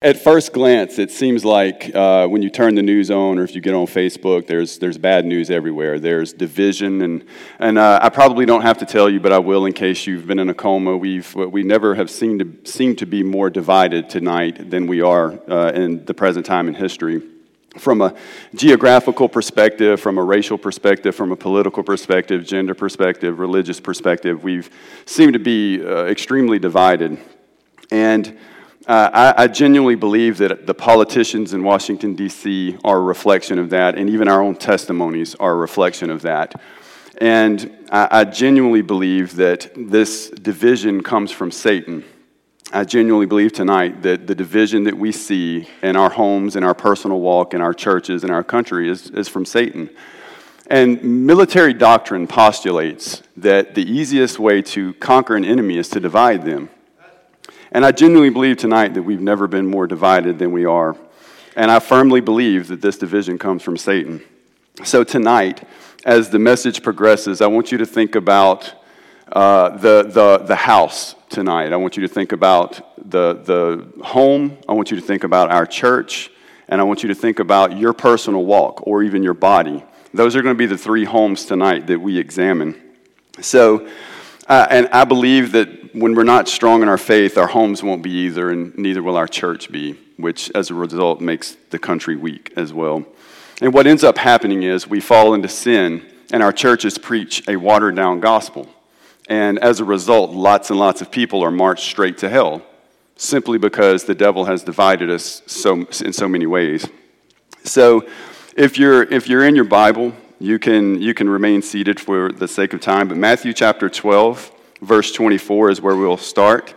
At first glance, it seems like uh, when you turn the news on or if you get on Facebook, there's, there's bad news everywhere. There's division, and, and uh, I probably don't have to tell you, but I will in case you've been in a coma. We've, we never have seemed to, seemed to be more divided tonight than we are uh, in the present time in history. From a geographical perspective, from a racial perspective, from a political perspective, gender perspective, religious perspective, we've seemed to be uh, extremely divided. And uh, I, I, genuinely believe that the politicians in Washington, D.C. are a reflection of that, and even our own testimonies are a reflection of that. And I, I genuinely believe that this division comes from Satan. I genuinely believe tonight that the division that we see in our homes, in our personal walk, in our churches, in our country is, is from Satan. And military doctrine postulates that the easiest way to conquer an enemy is to divide them. And I genuinely believe tonight that we've never been more divided than we are. And I firmly believe that this division comes from Satan. So tonight, as the message progresses, I want you to think about uh, the, the, the house tonight. I want you to think about the, the home. I want you to think about our church. And I want you to think about your personal walk or even your body. Those are going to be the three homes tonight that we examine. So, uh, and I believe that when we're not strong in our faith, our homes won't be either, and neither will our church be, which as a result makes the country weak as well. And what ends up happening is we fall into sin, and our churches preach a watered down gospel. And as a result, lots and lots of people are marched straight to hell simply because the devil has divided us so, in so many ways. So, if you're, if you're in your Bible, you can, you can remain seated for the sake of time, but Matthew chapter 12, verse 24 is where we'll start.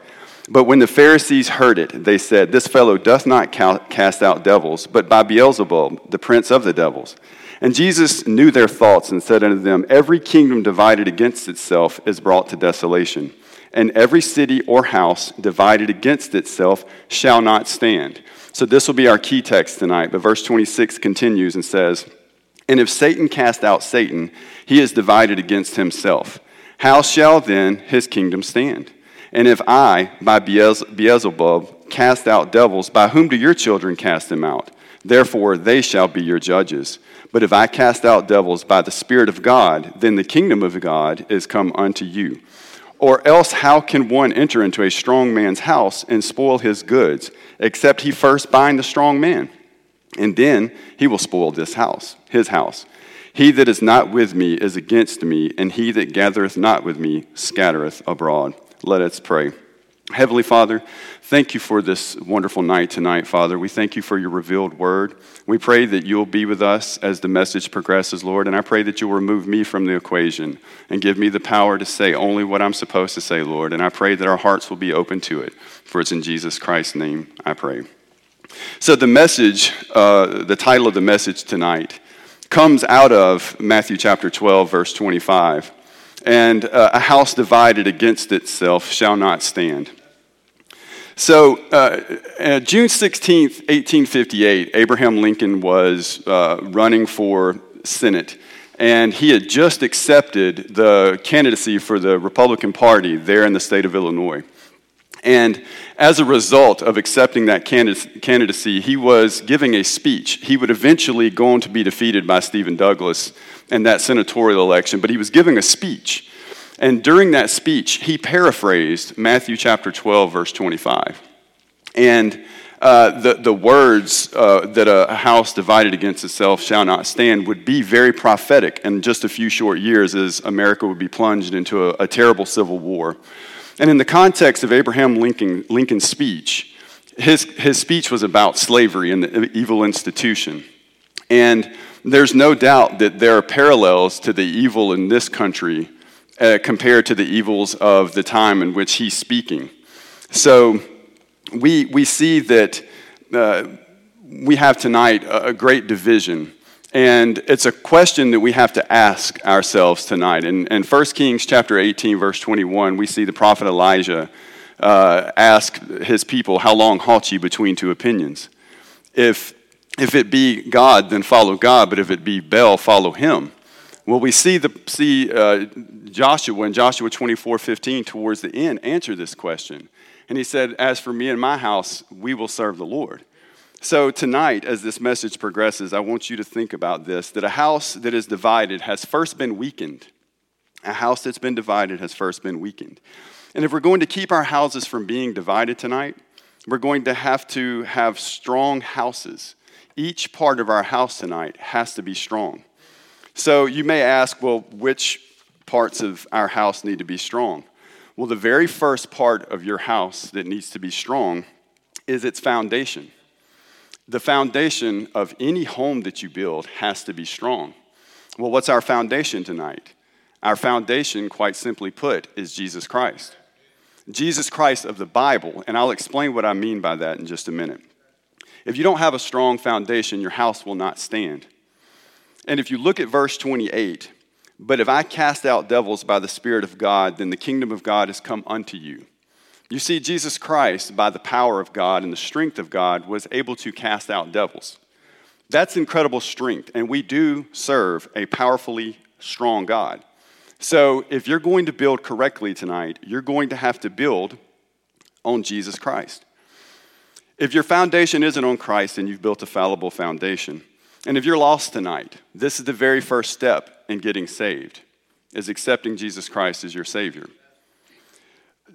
But when the Pharisees heard it, they said, This fellow doth not cast out devils, but by Beelzebub, the prince of the devils. And Jesus knew their thoughts and said unto them, Every kingdom divided against itself is brought to desolation, and every city or house divided against itself shall not stand. So this will be our key text tonight. But verse 26 continues and says, and if Satan cast out Satan, he is divided against himself. How shall then his kingdom stand? And if I, by Beelzebub, cast out devils, by whom do your children cast them out? Therefore they shall be your judges. But if I cast out devils by the Spirit of God, then the kingdom of God is come unto you. Or else, how can one enter into a strong man's house and spoil his goods, except he first bind the strong man? And then he will spoil this house, his house. He that is not with me is against me, and he that gathereth not with me scattereth abroad. Let us pray. Heavenly Father, thank you for this wonderful night tonight, Father. We thank you for your revealed word. We pray that you'll be with us as the message progresses, Lord, and I pray that you'll remove me from the equation and give me the power to say only what I'm supposed to say, Lord. And I pray that our hearts will be open to it. For it's in Jesus Christ's name I pray. So, the message, uh, the title of the message tonight, comes out of Matthew chapter 12, verse 25. And uh, a house divided against itself shall not stand. So, uh, June 16th, 1858, Abraham Lincoln was uh, running for Senate, and he had just accepted the candidacy for the Republican Party there in the state of Illinois. And as a result of accepting that candidacy, he was giving a speech. He would eventually go on to be defeated by Stephen Douglas in that senatorial election, but he was giving a speech. And during that speech, he paraphrased Matthew chapter 12, verse 25. And uh, the, the words uh, that a house divided against itself shall not stand would be very prophetic in just a few short years as America would be plunged into a, a terrible civil war. And in the context of Abraham Lincoln, Lincoln's speech, his, his speech was about slavery and the evil institution. And there's no doubt that there are parallels to the evil in this country uh, compared to the evils of the time in which he's speaking. So we, we see that uh, we have tonight a, a great division and it's a question that we have to ask ourselves tonight. In, in 1 Kings chapter 18, verse 21, we see the prophet Elijah uh, ask his people, How long halt ye between two opinions? If, if it be God, then follow God, but if it be Baal, follow him. Well, we see, the, see uh, Joshua in Joshua 24 15 towards the end answer this question. And he said, As for me and my house, we will serve the Lord. So, tonight, as this message progresses, I want you to think about this that a house that is divided has first been weakened. A house that's been divided has first been weakened. And if we're going to keep our houses from being divided tonight, we're going to have to have strong houses. Each part of our house tonight has to be strong. So you may ask, well, which parts of our house need to be strong? Well, the very first part of your house that needs to be strong is its foundation. The foundation of any home that you build has to be strong. Well, what's our foundation tonight? Our foundation, quite simply put, is Jesus Christ. Jesus Christ of the Bible, and I'll explain what I mean by that in just a minute. If you don't have a strong foundation, your house will not stand. And if you look at verse 28, but if I cast out devils by the Spirit of God, then the kingdom of God has come unto you. You see, Jesus Christ, by the power of God and the strength of God, was able to cast out devils. That's incredible strength, and we do serve a powerfully strong God. So, if you're going to build correctly tonight, you're going to have to build on Jesus Christ. If your foundation isn't on Christ, then you've built a fallible foundation. And if you're lost tonight, this is the very first step in getting saved, is accepting Jesus Christ as your Savior.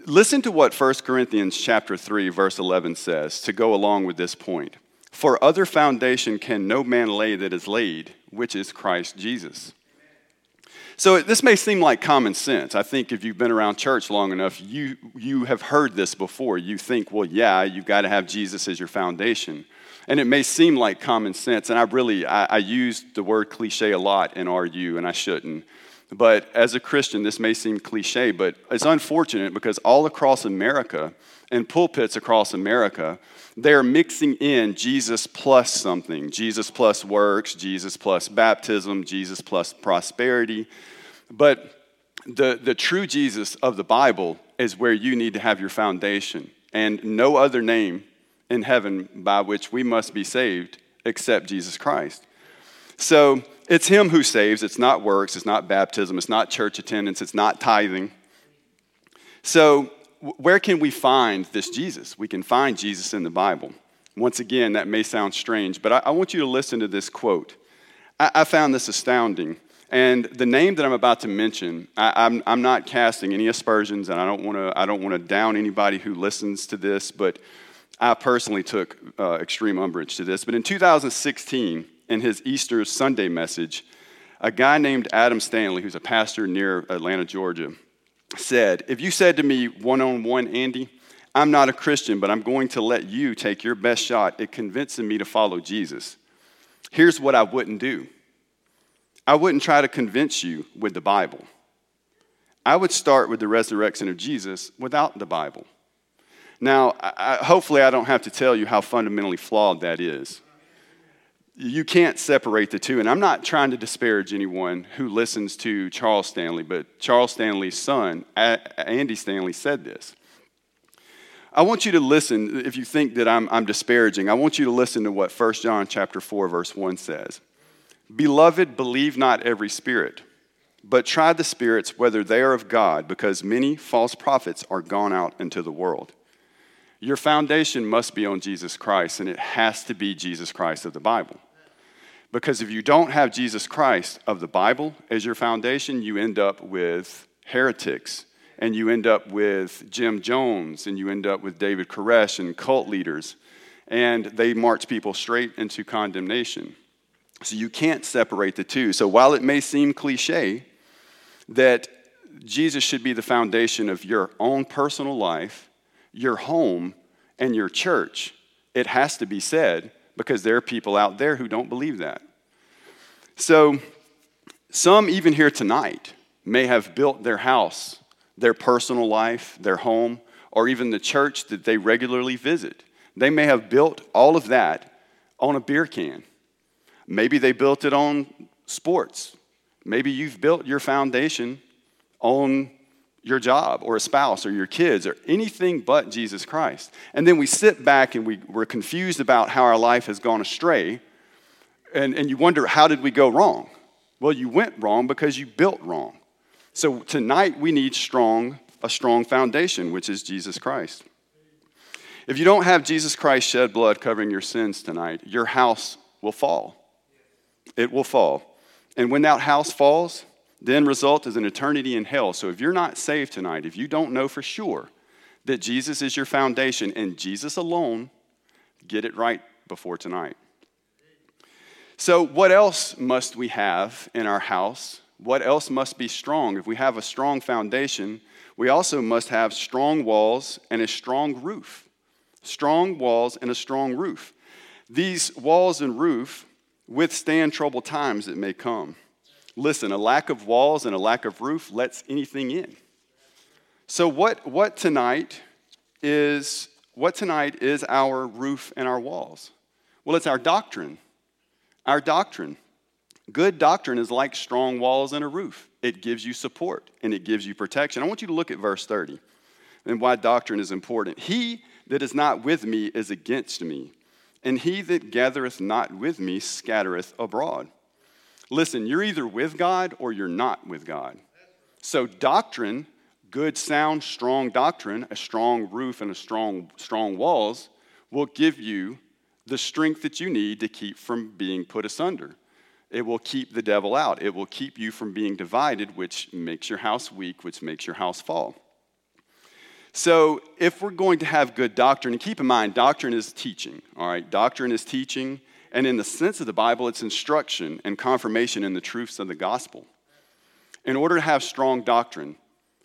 Listen to what 1 Corinthians chapter 3 verse 11 says to go along with this point. For other foundation can no man lay that is laid, which is Christ Jesus. So this may seem like common sense. I think if you've been around church long enough, you, you have heard this before. You think, well, yeah, you've got to have Jesus as your foundation. And it may seem like common sense, and I really, I, I use the word cliche a lot in RU, and I shouldn't. But as a Christian, this may seem cliche, but it's unfortunate because all across America and pulpits across America, they're mixing in Jesus plus something Jesus plus works, Jesus plus baptism, Jesus plus prosperity. But the, the true Jesus of the Bible is where you need to have your foundation, and no other name in heaven by which we must be saved except Jesus Christ. So it's Him who saves. It's not works, it's not baptism, it's not church attendance, it's not tithing. So where can we find this Jesus? We can find Jesus in the Bible. Once again, that may sound strange, but I, I want you to listen to this quote. I, I, found this astounding. And the name that I'm about to mention, I, am I'm, I'm not casting any aspersions, and I don't want to I don't want to down anybody who listens to this, but I personally took uh, extreme umbrage to this. But in 2016, in his Easter Sunday message, a guy named Andy Stanley, who's a pastor near Atlanta, Georgia, said, If you said to me one on one, Andy, I'm not a Christian, but I'm going to let you take your best shot at convincing me to follow Jesus, here's what I wouldn't do I wouldn't try to convince you with the Bible. I would start with the resurrection of Jesus without the Bible. Now, I, hopefully, I don't have to tell you how fundamentally flawed that is you can't separate the two. And I'm not trying to disparage anyone who listens to Charles Stanley, but Charles Stanley's son, Andy Stanley, said this. I want you to listen, if you think that I'm, I'm disparaging, I want you to listen to what 1 John chapter 4, verse 1 says. Beloved, believe not every spirit, but try the spirits whether they are of God, because many false prophets are gone out into the world. Your foundation must be on Jesus Christ, and it has to be Jesus Christ of the Bible. Because if you don't have Jesus Christ of the Bible as your foundation, you end up with heretics, and you end up with Jim Jones, and you end up with David Koresh and cult leaders, and they march people straight into condemnation. So you can't separate the two. So while it may seem cliche that Jesus should be the foundation of your own personal life, your home, and your church, it has to be said because there are people out there who don't believe that. So, some even here tonight may have built their house, their personal life, their home, or even the church that they regularly visit. They may have built all of that on a beer can. Maybe they built it on sports. Maybe you've built your foundation on your job or a spouse or your kids or anything but Jesus Christ. And then we sit back and we, we're confused about how our life has gone astray. And, and you wonder, how did we go wrong? Well, you went wrong because you built wrong. So tonight we need strong, a strong foundation, which is Jesus Christ. If you don't have Jesus Christ shed blood covering your sins tonight, your house will fall. It will fall. And when that house falls, then result is an eternity in hell. So if you're not saved tonight, if you don't know for sure that Jesus is your foundation and Jesus alone, get it right before tonight. So, what else must we have in our house? What else must be strong? If we have a strong foundation, we also must have strong walls and a strong roof. Strong walls and a strong roof. These walls and roof withstand troubled times that may come. Listen, a lack of walls and a lack of roof lets anything in. So what, what tonight is what tonight is our roof and our walls? Well, it's our doctrine. Our doctrine. Good doctrine is like strong walls and a roof. It gives you support and it gives you protection. I want you to look at verse 30 and why doctrine is important. He that is not with me is against me, and he that gathereth not with me scattereth abroad. Listen, you're either with God or you're not with God. So, doctrine, good, sound, strong doctrine, a strong roof and a strong, strong walls will give you the strength that you need to keep from being put asunder. It will keep the devil out. It will keep you from being divided, which makes your house weak, which makes your house fall. So, if we're going to have good doctrine, and keep in mind, doctrine is teaching, all right? Doctrine is teaching, and in the sense of the Bible, it's instruction and confirmation in the truths of the gospel. In order to have strong doctrine,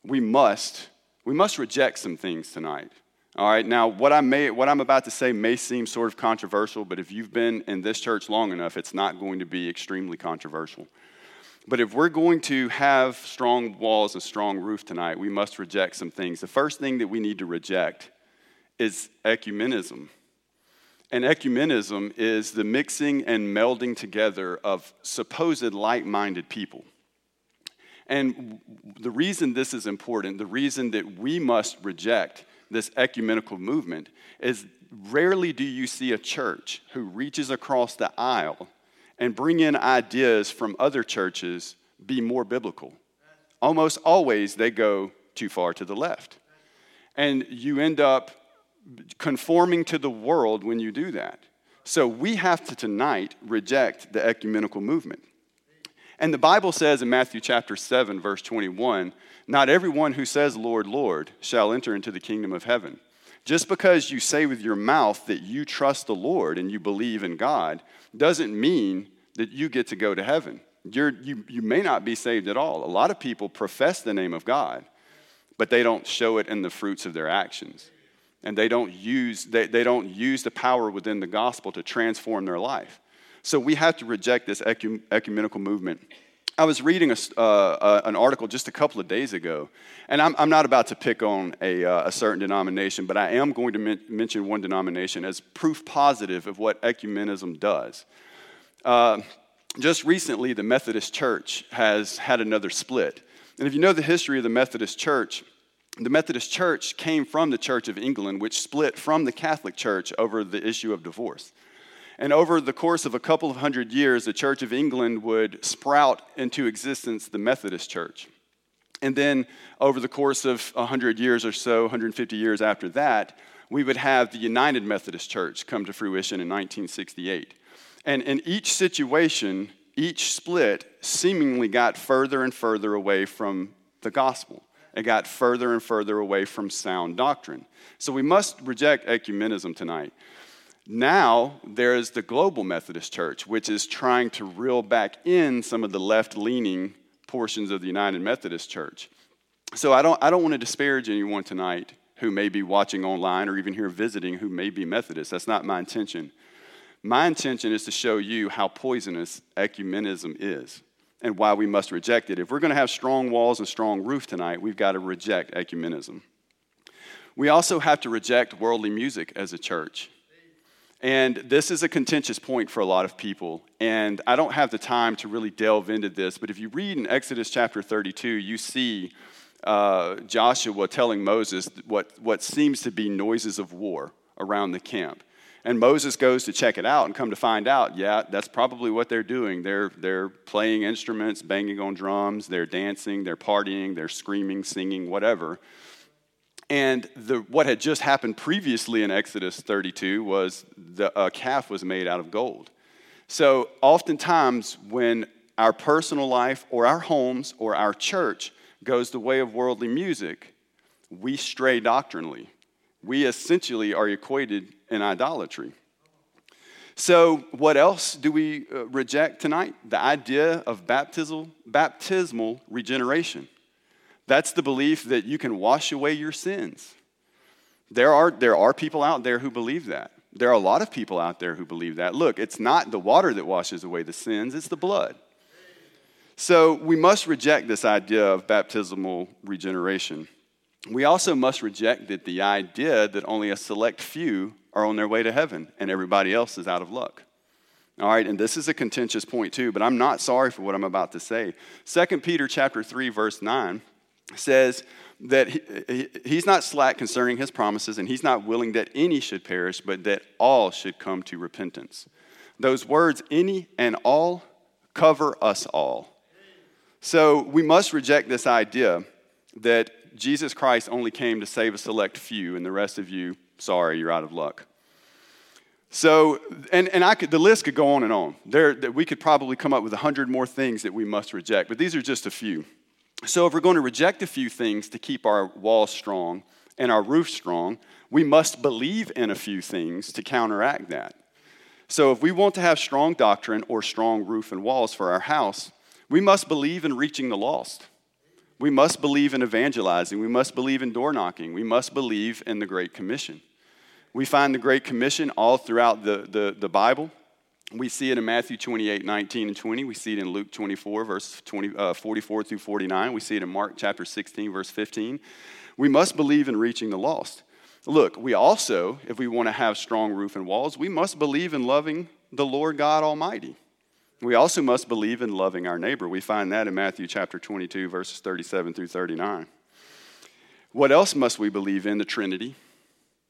we must, we must reject some things tonight. All right, now what, I may, what I'm about to say may seem sort of controversial, but if you've been in this church long enough, it's not going to be extremely controversial. But if we're going to have strong walls, and strong roof tonight, we must reject some things. The first thing that we need to reject is ecumenism. And ecumenism is the mixing and melding together of supposed like minded people. And the reason this is important, the reason that we must reject this ecumenical movement is rarely do you see a church who reaches across the aisle and bring in ideas from other churches be more biblical. Almost always they go too far to the left. And you end up conforming to the world when you do that. So we have to tonight reject the ecumenical movement. And the Bible says in Matthew chapter 7, verse 21, not everyone who says, Lord, Lord, shall enter into the kingdom of heaven. Just because you say with your mouth that you trust the Lord and you believe in God doesn't mean that you get to go to heaven. You're, you, you may not be saved at all. A lot of people profess the name of God, but they don't show it in the fruits of their actions and they don't use they, they don't use the power within the gospel to transform their life. So we have to reject this ecumenical movement. I was reading a, uh, uh, an article just a couple of days ago and i'm, I'm not about to pick on a, uh, a certain denomination but i am going to men- mention one denomination as proof positive of what ecumenism does. Uh, just recently the methodist church has had another split. And if you know the history of the methodist church the Methodist Church came from the Church of England, which split from the Catholic Church over the issue of divorce. And over the course of a couple of hundred years, the Church of England would sprout into existence the Methodist Church. And then over the course of 100 years or so, 150 years after that, we would have the United Methodist Church come to fruition in 1968. And in each situation, each split seemingly got further and further away from the gospel it got further and further away from sound doctrine. So we must reject ecumenism tonight. Now there's the Global Methodist Church, which is trying to reel back in some of the left leaning portions of the United Methodist Church. So I don't, I don't want to disparage anyone tonight who may be watching online or even here visiting who may be Methodist. That's not my intention. My intention is to show you how poisonous ecumenism is and why we must reject it. If we're going to have strong walls and strong roof tonight, we've got to reject ecumenism. We also have to reject worldly music as a church. And this is a contentious point for a lot of people. And I don't have the time to really delve into this, but if you read in Exodus chapter 32, you see uh, Joshua telling Moses what, what seems to be noises of war around the camp. And Moses goes to check it out and come to find out, yeah, that's probably what they're doing. They're, they're playing instruments, banging on drums, they're dancing, they're partying, they're screaming, singing, whatever. And the, what had just happened previously in Exodus 32 was the a calf was made out of gold. So, oftentimes, when our personal life or our homes or our church goes the way of worldly music, we stray doctrinally. We essentially are equated in idolatry. So, what else do we uh, reject tonight? The idea of baptismal, baptismal regeneration. That's the belief that you can wash away your sins. There are, there are people out there who believe that. There are a lot of people out there who believe that. Look, it's not the water that washes away the sins, it's the blood. So we must reject this idea of baptismal regeneration. We also must reject that the idea that only a select few are on their way to heaven and everybody else is out of luck. All right, and this is a contentious point too, but I'm not sorry for what I'm about to say. 2 Peter chapter 3 verse 9 says that he, he's not slack concerning his promises and he's not willing that any should perish, but that all should come to repentance. Those words any and all cover us all. So we must reject this idea that Jesus Christ only came to save a select few, and the rest of you, sorry, you're out of luck. So, and, and I could, the list could go on and on. There, we could probably come up with a hundred more things that we must reject, but these are just a few. So, if we're going to reject a few things to keep our walls strong and our roof strong, we must believe in a few things to counteract that. So, if we want to have strong doctrine or strong roof and walls for our house, we must believe in reaching the lost. We must believe in evangelizing. We must believe in door knocking. We must believe in the Great Commission. We find the Great Commission all throughout the, the, the Bible. We see it in Matthew 28, 19 and 20. We see it in Luke 24, verse 20, uh, 44 through 49. We see it in Mark chapter 16, verse 15. We must believe in reaching the lost. Look, we also, if we want to have strong roof and walls, we must believe in loving the Lord God Almighty. We also must believe in loving our neighbor. We find that in Matthew chapter 22, verses 37 through 39. What else must we believe in? The Trinity.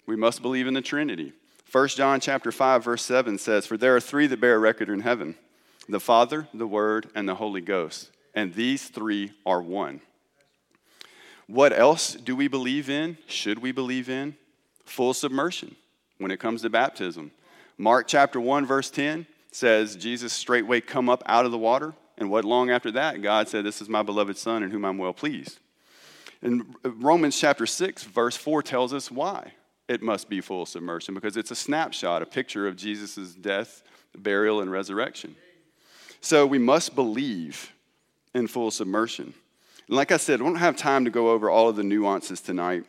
We must believe in the Trinity. 1 John chapter 5, verse 7 says, For there are three that bear record in heaven the Father, the Word, and the Holy Ghost. And these three are one. What else do we believe in? Should we believe in? Full submersion when it comes to baptism. Mark chapter 1, verse 10 says, Jesus straightway come up out of the water. And what long after that, God said, This is my beloved Son in whom I'm well pleased. And Romans chapter 6, verse 4 tells us why it must be full submersion because it's a snapshot, a picture of Jesus' death, burial, and resurrection. So we must believe in full submersion. And like I said, I don't have time to go over all of the nuances tonight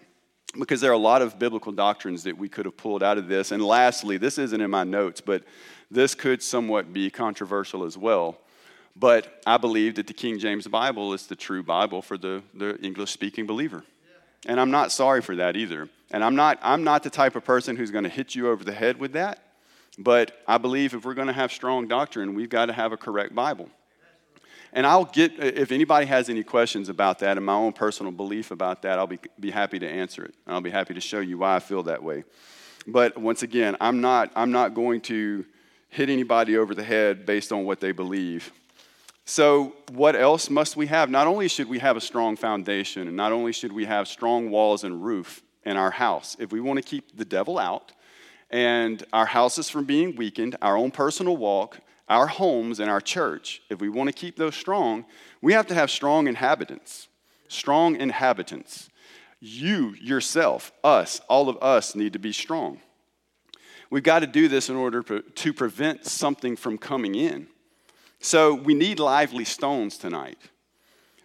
because there are a lot of biblical doctrines that we could have pulled out of this. And lastly, this isn't in my notes, but this could somewhat be controversial as well. But I believe that the King James Bible is the true Bible for the, the English speaking believer. And I'm not sorry for that either. And I'm not, I'm not the type of person who's going to hit you over the head with that. But I believe if we're going to have strong doctrine, we've got to have a correct Bible. And I'll get, if anybody has any questions about that and my own personal belief about that, I'll be, be happy to answer it. I'll be happy to show you why I feel that way. But once again, I'm not, I'm not going to hit anybody over the head based on what they believe. So, what else must we have? Not only should we have a strong foundation, and not only should we have strong walls and roof in our house, if we want to keep the devil out and our houses from being weakened, our own personal walk, our homes, and our church, if we want to keep those strong, we have to have strong inhabitants. Strong inhabitants. You, yourself, us, all of us need to be strong. We've got to do this in order to prevent something from coming in. So we need lively stones tonight.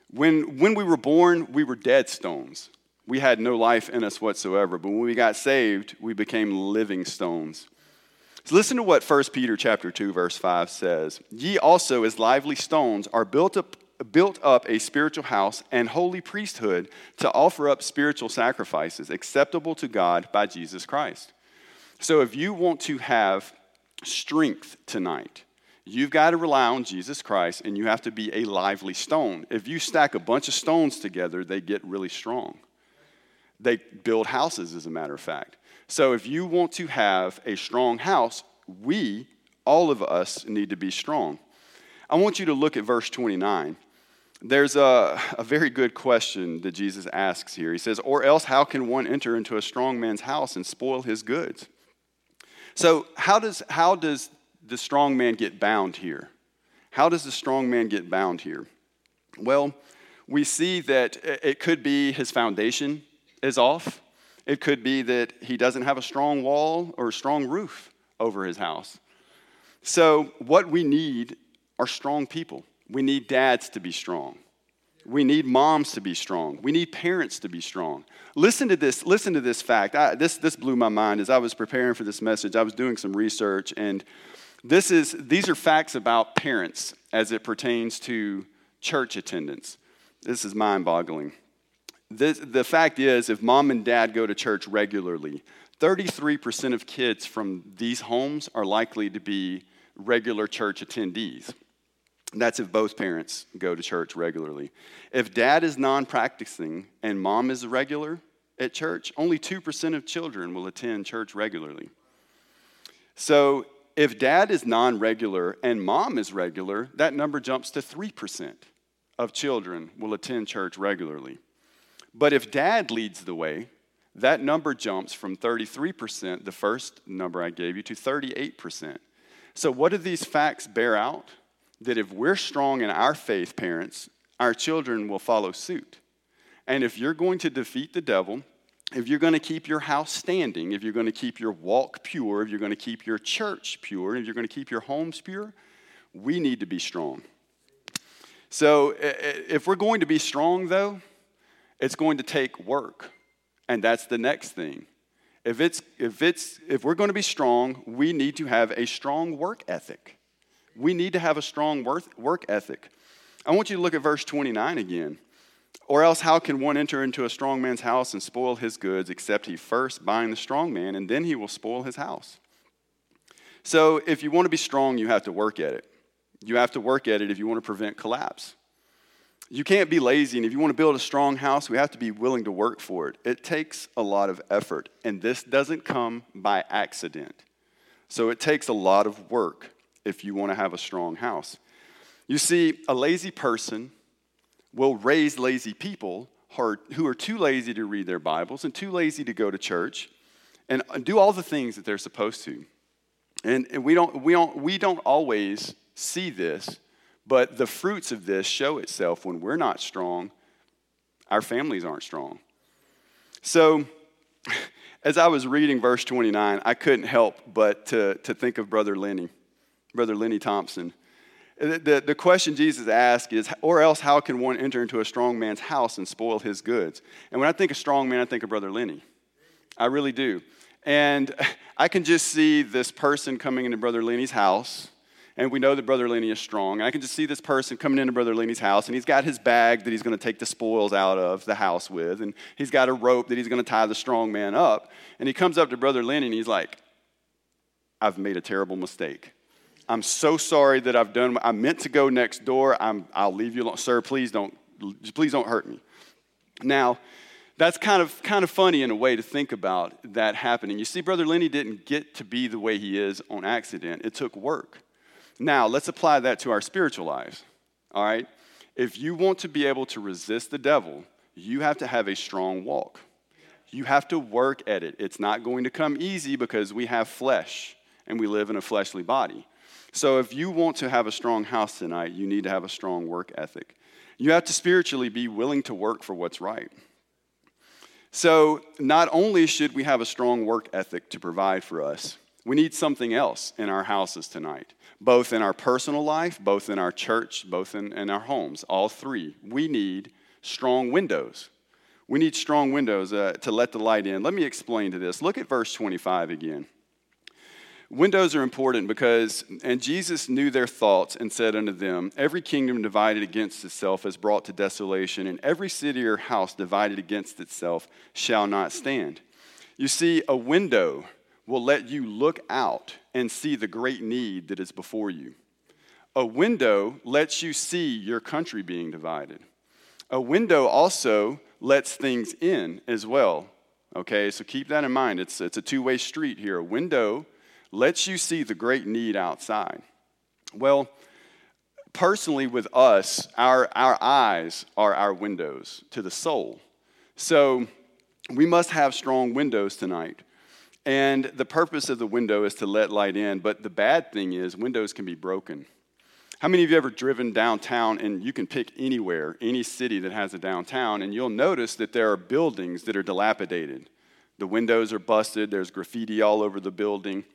When, when we were born, we were dead stones. We had no life in us whatsoever. But when we got saved, we became living stones. So listen to what 1 Peter chapter 2, verse 5 says. Ye also, as lively stones, are built up, built up a spiritual house and holy priesthood to offer up spiritual sacrifices acceptable to God by Jesus Christ. So if you want to have strength tonight, you've got to rely on Jesus Christ and you have to be a lively stone. If you stack a bunch of stones together, they get really strong. They build houses, as a matter of fact. So if you want to have a strong house, we, all of us, need to be strong. I want you to look at verse 29. there's a, a very good question that Jesus asks here. He says, Or else, how can one enter into a strong man's house and spoil his goods? So, how does, how does the strong man get bound here? How does the strong man get bound here? Well, we see that it could be his foundation is off. It could be that he doesn't have a strong wall or a strong roof over his house. So, what we need are strong people. We need dads to be strong. We need moms to be strong. We need parents to be strong. Listen to this. Listen to this fact. I, this this blew my mind as I was preparing for this message. I was doing some research, and this is these are facts about parents as it pertains to church attendance. This is mind-boggling. This, the fact is, if mom and dad go to church regularly, 33% of kids from these homes are likely to be regular church attendees. That's if both parents go to church regularly. If dad is non practicing and mom is regular at church, only 2% of children will attend church regularly. So if dad is non regular and mom is regular, that number jumps to 3% of children will attend church regularly. But if dad leads the way, that number jumps from 33%, the first number I gave you, to 38%. So, what do these facts bear out? that if we're strong in our faith, parents, our children will follow suit. And if you're going to defeat the devil, if you're going to keep your house standing, if you're going to keep your walk pure, if you're going to keep your church pure, if you're going to keep your homes pure, we need to be strong. So, if we're going to be strong, though, it's going to take work. And that's the next thing. If, it's, if, it's, if we're going to be strong, we need to have a strong work ethic. We need to have a strong work ethic. I want you to look at verse 29 again. Or else, how can one enter into a strong man's house and spoil his goods, except he first bind the strong man, and then he will spoil his house? So, if you want to be strong, you have to work at it. You have to work at it if you want to prevent collapse. You can't be lazy, and if you want to build a strong house, we have to be willing to work for it. It takes a lot of effort, and this doesn't come by accident. So, it takes a lot of work if you want to have a strong house. You see, a lazy person will raise lazy people who are too lazy to read their Bibles and too lazy to go to church and do all the things that they're supposed to. And, we, don't, we, don't, we don't always see this, but the fruits of this show itself when we're not strong, our families aren't strong. So, as I was reading verse 29, I couldn't help but to, to think of Brother Lenny. Brother Lenny Thompson. The, the, the, question Jesus asked is, or else how can one enter into a strong man's house and spoil his goods? And when I think of strong man, I think of Brother Lenny. I really do. And I can just see this person coming into Brother Lenny's house, and we know that Brother Lenny is strong. I can just see this person coming into Brother Lenny's house, and he's got his bag that he's going to take the spoils out of the house with, and he's got a rope that he's going to tie the strong man up. And he comes up to Brother Lenny, and he's like, I've made a terrible mistake. I'm so sorry that I've done. I meant to go next door. I'm, I'll leave you alone, sir. Please don't, please don't hurt me. Now, that's kind of kind of funny in a way to think about that happening. You see, Brother Lenny didn't get to be the way he is on accident. It took work. Now, let's apply that to our spiritual lives. All right? If you want to be able to resist the devil, you have to have a strong walk. You have to work at it. It's not going to come easy because we have flesh and we live in a fleshly body. So if you want to have a strong house tonight, you need to have a strong work ethic. You have to spiritually be willing to work for what's right. So not only should we have a strong work ethic to provide for us, we need something else in our houses tonight, both in our personal life, both in our church, both in, in our homes, all three. We need strong windows. We need strong windows uh, to let the light in. Let me explain to this. Look at verse 25 again. Windows are important because, and Jesus knew their thoughts and said unto them, Every kingdom divided against itself is brought to desolation, and every city or house divided against itself shall not stand. You see, a window will let you look out and see the great need that is before you. A window lets you see your country being divided. A window also lets things in as well. Okay, so keep that in mind. It's, it's a two way street here. A window lets you see the great need outside. Well, personally, with us, our, our eyes are our windows to the soul. So we must have strong windows tonight. And the purpose of the window is to let light in, but the bad thing is windows can be broken. How many of you ever driven downtown and you can pick anywhere, any city that has a downtown, and you'll notice that there are buildings that are dilapidated. The windows are busted, there's graffiti all over the building.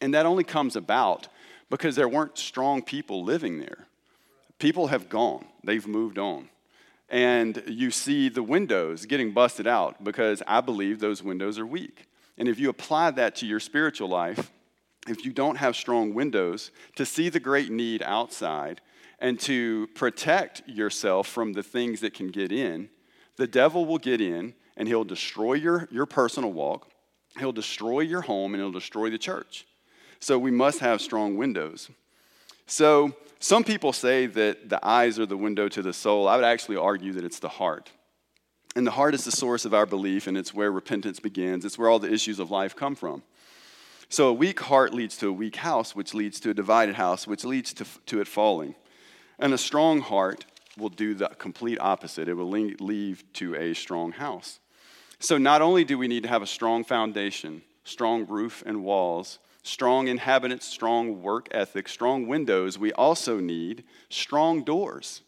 And that only comes about because there weren't strong people living there. People have gone, they've moved on. And you see the windows getting busted out because I believe those windows are weak. And if you apply that to your spiritual life, if you don't have strong windows to see the great need outside and to protect yourself from the things that can get in, the devil will get in and he'll destroy your, your personal walk, he'll destroy your home, and he'll destroy the church. So we must have strong windows. So some people say that the eyes are the window to the soul. I would actually argue that it's the heart. And the heart is the source of our belief, and it's where repentance begins. It's where all the issues of life come from. So a weak heart leads to a weak house, which leads to a divided house, which leads to, to it falling. And a strong heart will do the complete opposite. It will lead to a strong house. So not only do we need to have a strong foundation, strong roof and walls, strong inhabitants, strong work ethic, strong windows, we also need strong doors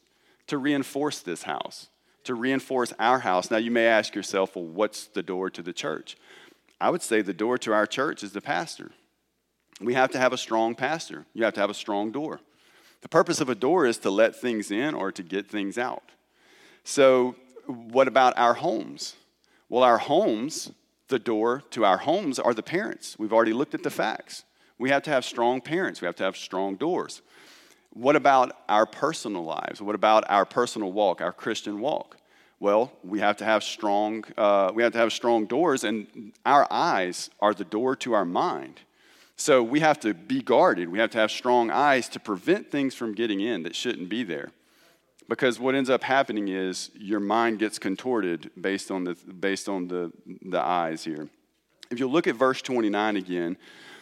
to reinforce this house, to reinforce our house. Now, you may ask yourself, well, what's the door to the church? I would say the door to our church is the pastor. We have to have a strong pastor. You have to have a strong door. The purpose of a door is to let things in or to get things out. So, what about our homes? Well, our homes, the door to our homes are the parents. We've already looked at the facts. We have to have strong parents, we have to have strong doors. What about our personal lives? What about our personal walk, our Christian walk? Well, we have to have strong, uh, we have to have strong doors, and our eyes are the door to our mind. So we have to be guarded. We have to have strong eyes to prevent things from getting in that shouldn't be there. Because what ends up happening is your mind gets contorted based on the, based on the, the eyes here. If you look at verse 29 again,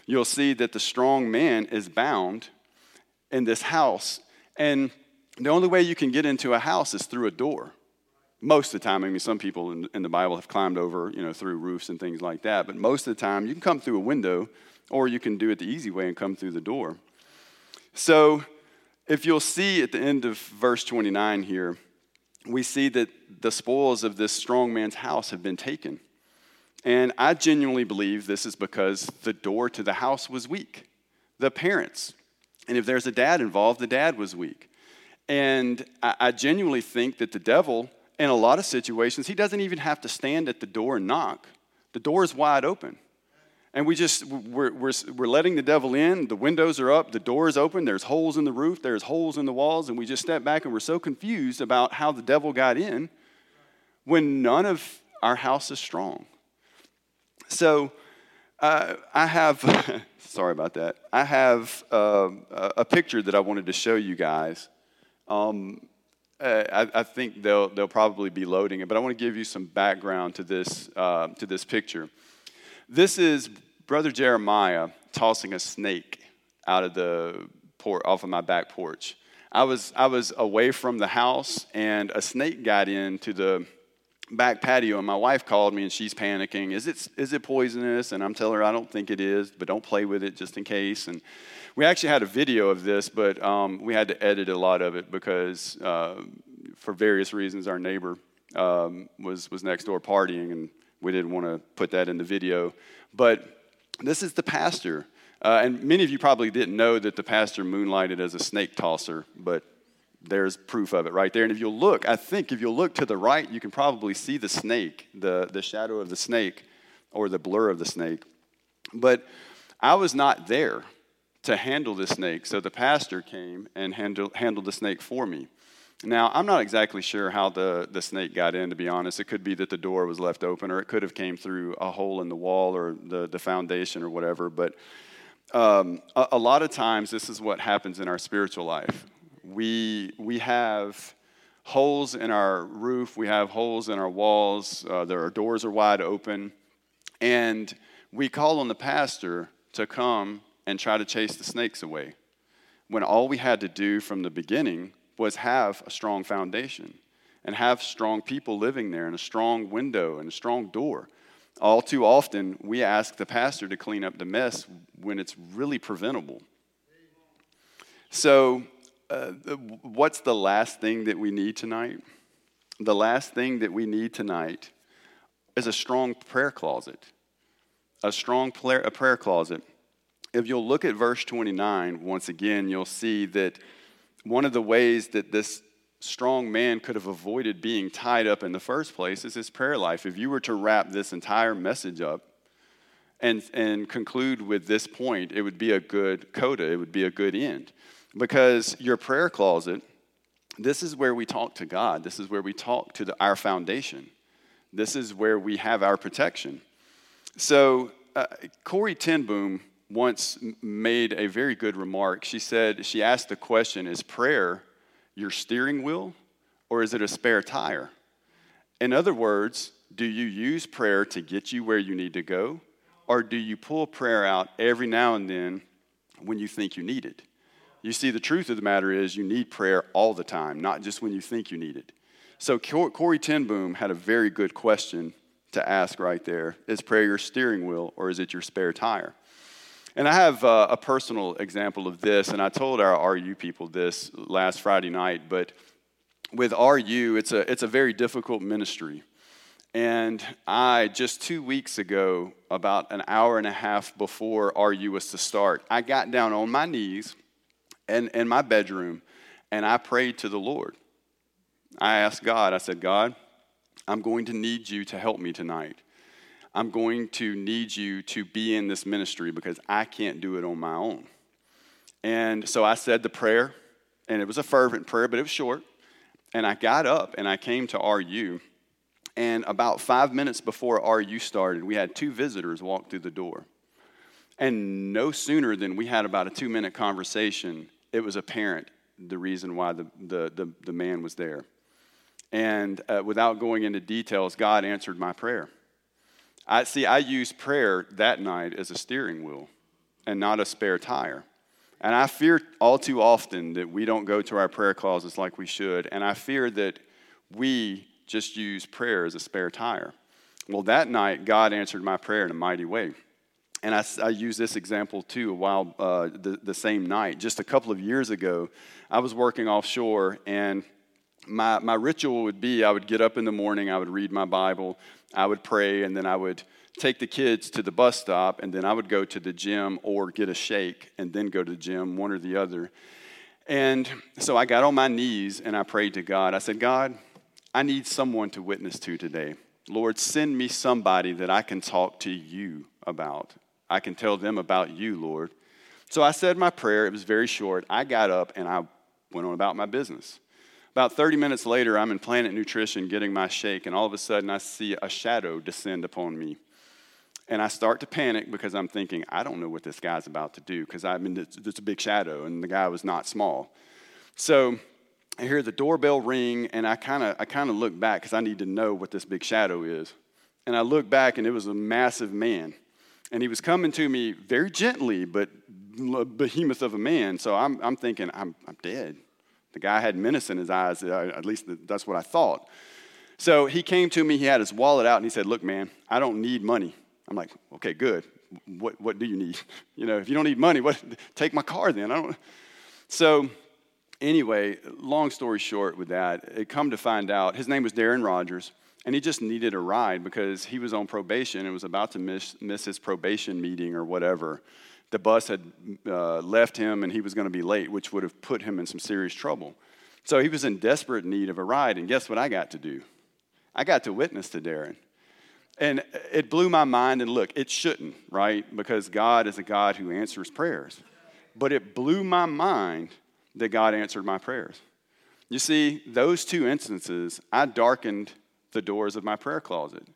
you'll see that the strong man is bound in this house. And the only way you can get into a house is through a door most of the time, I mean, some people in, in, the Bible have climbed over, you know, through roofs and things like that, but most of the time, you can come through a window or you can do it the easy way and come through the door. So, if you'll see at the end of verse 29 here, we see that the spoils of this strong man's house have been taken. And I genuinely believe this is because the door to the house was weak. The parents, and if there's a dad involved, the dad was weak. And I, I genuinely think that the devil in a lot of situations, he doesn't even have to stand at the door and knock. The door is wide open. And we just, we're, we're, we're letting the devil in. The windows are up, the door is open, there's holes in the roof, there's holes in the walls, and we just step back and we're so confused about how the devil got in when none of our house is strong. So, uh, I have, sorry about that. I have uh, a picture that I wanted to show you guys. Um, uh, I, I, think they'll, they'll probably be loading it, but I want to give you some background to this, uh, to this picture. This is Brother Jeremiah tossing a snake out of the port, off of my back porch. I was, I was away from the house, and a snake got into the back patio, and my wife called me, and she's panicking. Is it, is it poisonous? And I'm telling her, I don't think it is, but don't play with it just in case. And we actually had a video of this, but um, we had to edit a lot of it because, uh, for various reasons, our neighbor um, was, was next door partying, and we didn't want to put that in the video. But this is the pastor. Uh, and many of you probably didn't know that the pastor moonlighted as a snake tosser, but there's proof of it right there. And if you'll look, I think if you'll look to the right, you can probably see the snake, the, the shadow of the snake, or the blur of the snake. But I was not there to handle the snake. So the pastor came and handle, handled the snake for me. Now, I'm not exactly sure how the, the snake got in, to be honest. It could be that the door was left open, or it could have came through a hole in the wall or the, the foundation or whatever. But um, a, a lot of times, this is what happens in our spiritual life. We, we have holes in our roof, we have holes in our walls, uh, there are doors are wide open, and we call on the pastor to come and try to chase the snakes away. when all we had to do from the beginning was have a strong foundation and have strong people living there and a strong window and a strong door. All too often, we ask the pastor to clean up the mess when it's really preventable. So, uh, what's the last thing that we need tonight? The last thing that we need tonight is a strong prayer closet. A strong prayer, a prayer closet. If you'll look at verse 29, once again, you'll see that one of the ways that this strong man could have avoided being tied up in the first place is his prayer life. If you were to wrap this entire message up and, and conclude with this point, it would be a good coda, it would be a good end. Because your prayer closet, this is where we talk to God, this is where we talk to the, our foundation, this is where we have our protection. So, uh, Corrie ten Boom once made a very good remark. She said, she asked the question, Is prayer your steering wheel or is it a spare tire? In other words, do you use prayer to get you where you need to go? Or do you pull prayer out every now and then when you think you need it? You see, the truth of the matter is you need prayer all the time, not just when you think you need it. So Corrie ten Boom had a very good question to ask right there. Is prayer your steering wheel or is it your spare tire? And I have uh, a personal example of this, and I told our RU people this last Friday night, but with RU, it's a, it's a very difficult ministry. And I, just two weeks ago, about an hour and a half before RU was to start, I got down on my knees in, in my bedroom and I prayed to the Lord. I asked God, I said, God, I'm going to need you to help me tonight. I'm going to need you to be in this ministry because I can't do it on my own. And so I said the prayer, and it was a fervent prayer, but it was short. And I got up and I came to RU. And about five minutes before RU started, we had two visitors walk through the door. And no sooner than we had about a two minute conversation, it was apparent the reason why the, the, the, the man was there. And uh, without going into details, God answered my prayer. I see I use prayer that night as a steering wheel and not a spare tire. And I fear all too often that we don't go to our prayer closets like we should. And I fear that we just use prayer as a spare tire. Well, that night, God answered my prayer in a mighty way. And I, I use this example too a while, uh, the, the same night. Just a couple of years ago, I was working offshore, and my, my ritual would be I would get up in the morning, I would read my Bible, I would pray, and then I would take the kids to the bus stop, and then I would go to the gym or get a shake and then go to the gym, one or the other. And so I got on my knees and I prayed to God. I said, God, I need someone to witness to today. Lord, send me somebody that I can talk to you about. I can tell them about you, Lord. So I said my prayer. It was very short. I got up and I went on about my business. About 30 minutes later, I'm in Planet Nutrition getting my shake, and all of a sudden I see a shadow descend upon me. And I start to panic because I'm thinking, I don't know what this guy's about to do because I mean, it's, it's a big shadow, and the guy was not small. So I hear the doorbell ring, and I kind of I kind of look back because I need to know what this big shadow is. And I look back, and it was a massive man, and he was coming to me very gently, but behemoth of a man. So I'm I'm thinking I'm I'm dead. The guy had menace in his eyes, uh, at least that's what I thought. So he came to me, he had his wallet out, and he said, Look, man, I don't need money. I'm like, Okay, good. What, what do you need? You know, if you don't need money, what, take my car then. I don't. So, anyway, long story short with that, it come to find out his name was Darren Rogers, and he just needed a ride because he was on probation and was about to miss, miss his probation meeting or whatever the bus had uh, left him and he was going to be late, which would have put him in some serious trouble. So he was in desperate need of a ride, and guess what I got to do? I got to witness to Darren. And it blew my mind, and look, it shouldn't, right? Because God is a God who answers prayers. But it blew my mind that God answered my prayers. You see, those two instances, I darkened the doors of my prayer closet.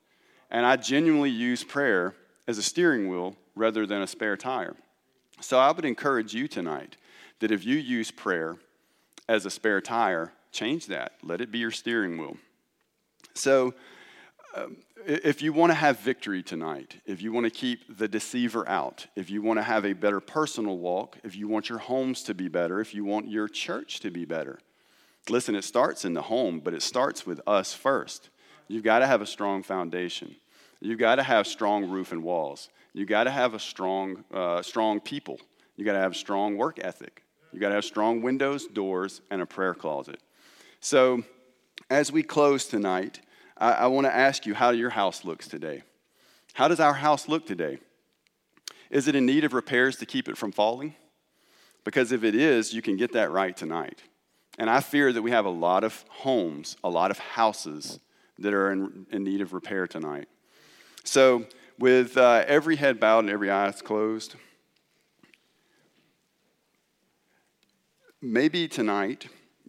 And I genuinely use prayer as a steering wheel rather than a spare tire. So I would encourage you tonight that if you use prayer as a spare tire, change that. Let it be your steering wheel. So um, if you want to have victory tonight, if you want to keep the deceiver out, if you want to have a better personal walk, if you want your homes to be better, if you want your church to be better, listen, it starts in the home, but it starts with us first. You've got to have a strong foundation. You've got to have strong roof and walls. You've got to have a strong, uh, strong people. You've got to have strong work ethic. You've got to have strong windows, doors, and a prayer closet. So, as we close tonight, I, I want to ask you how your house looks today. How does our house look today? Is it in need of repairs to keep it from falling? Because if it is, you can get that right tonight. And I fear that we have a lot of homes, a lot of houses that are in, in need of repair tonight. So, with uh, every head bowed and every eye closed, maybe tonight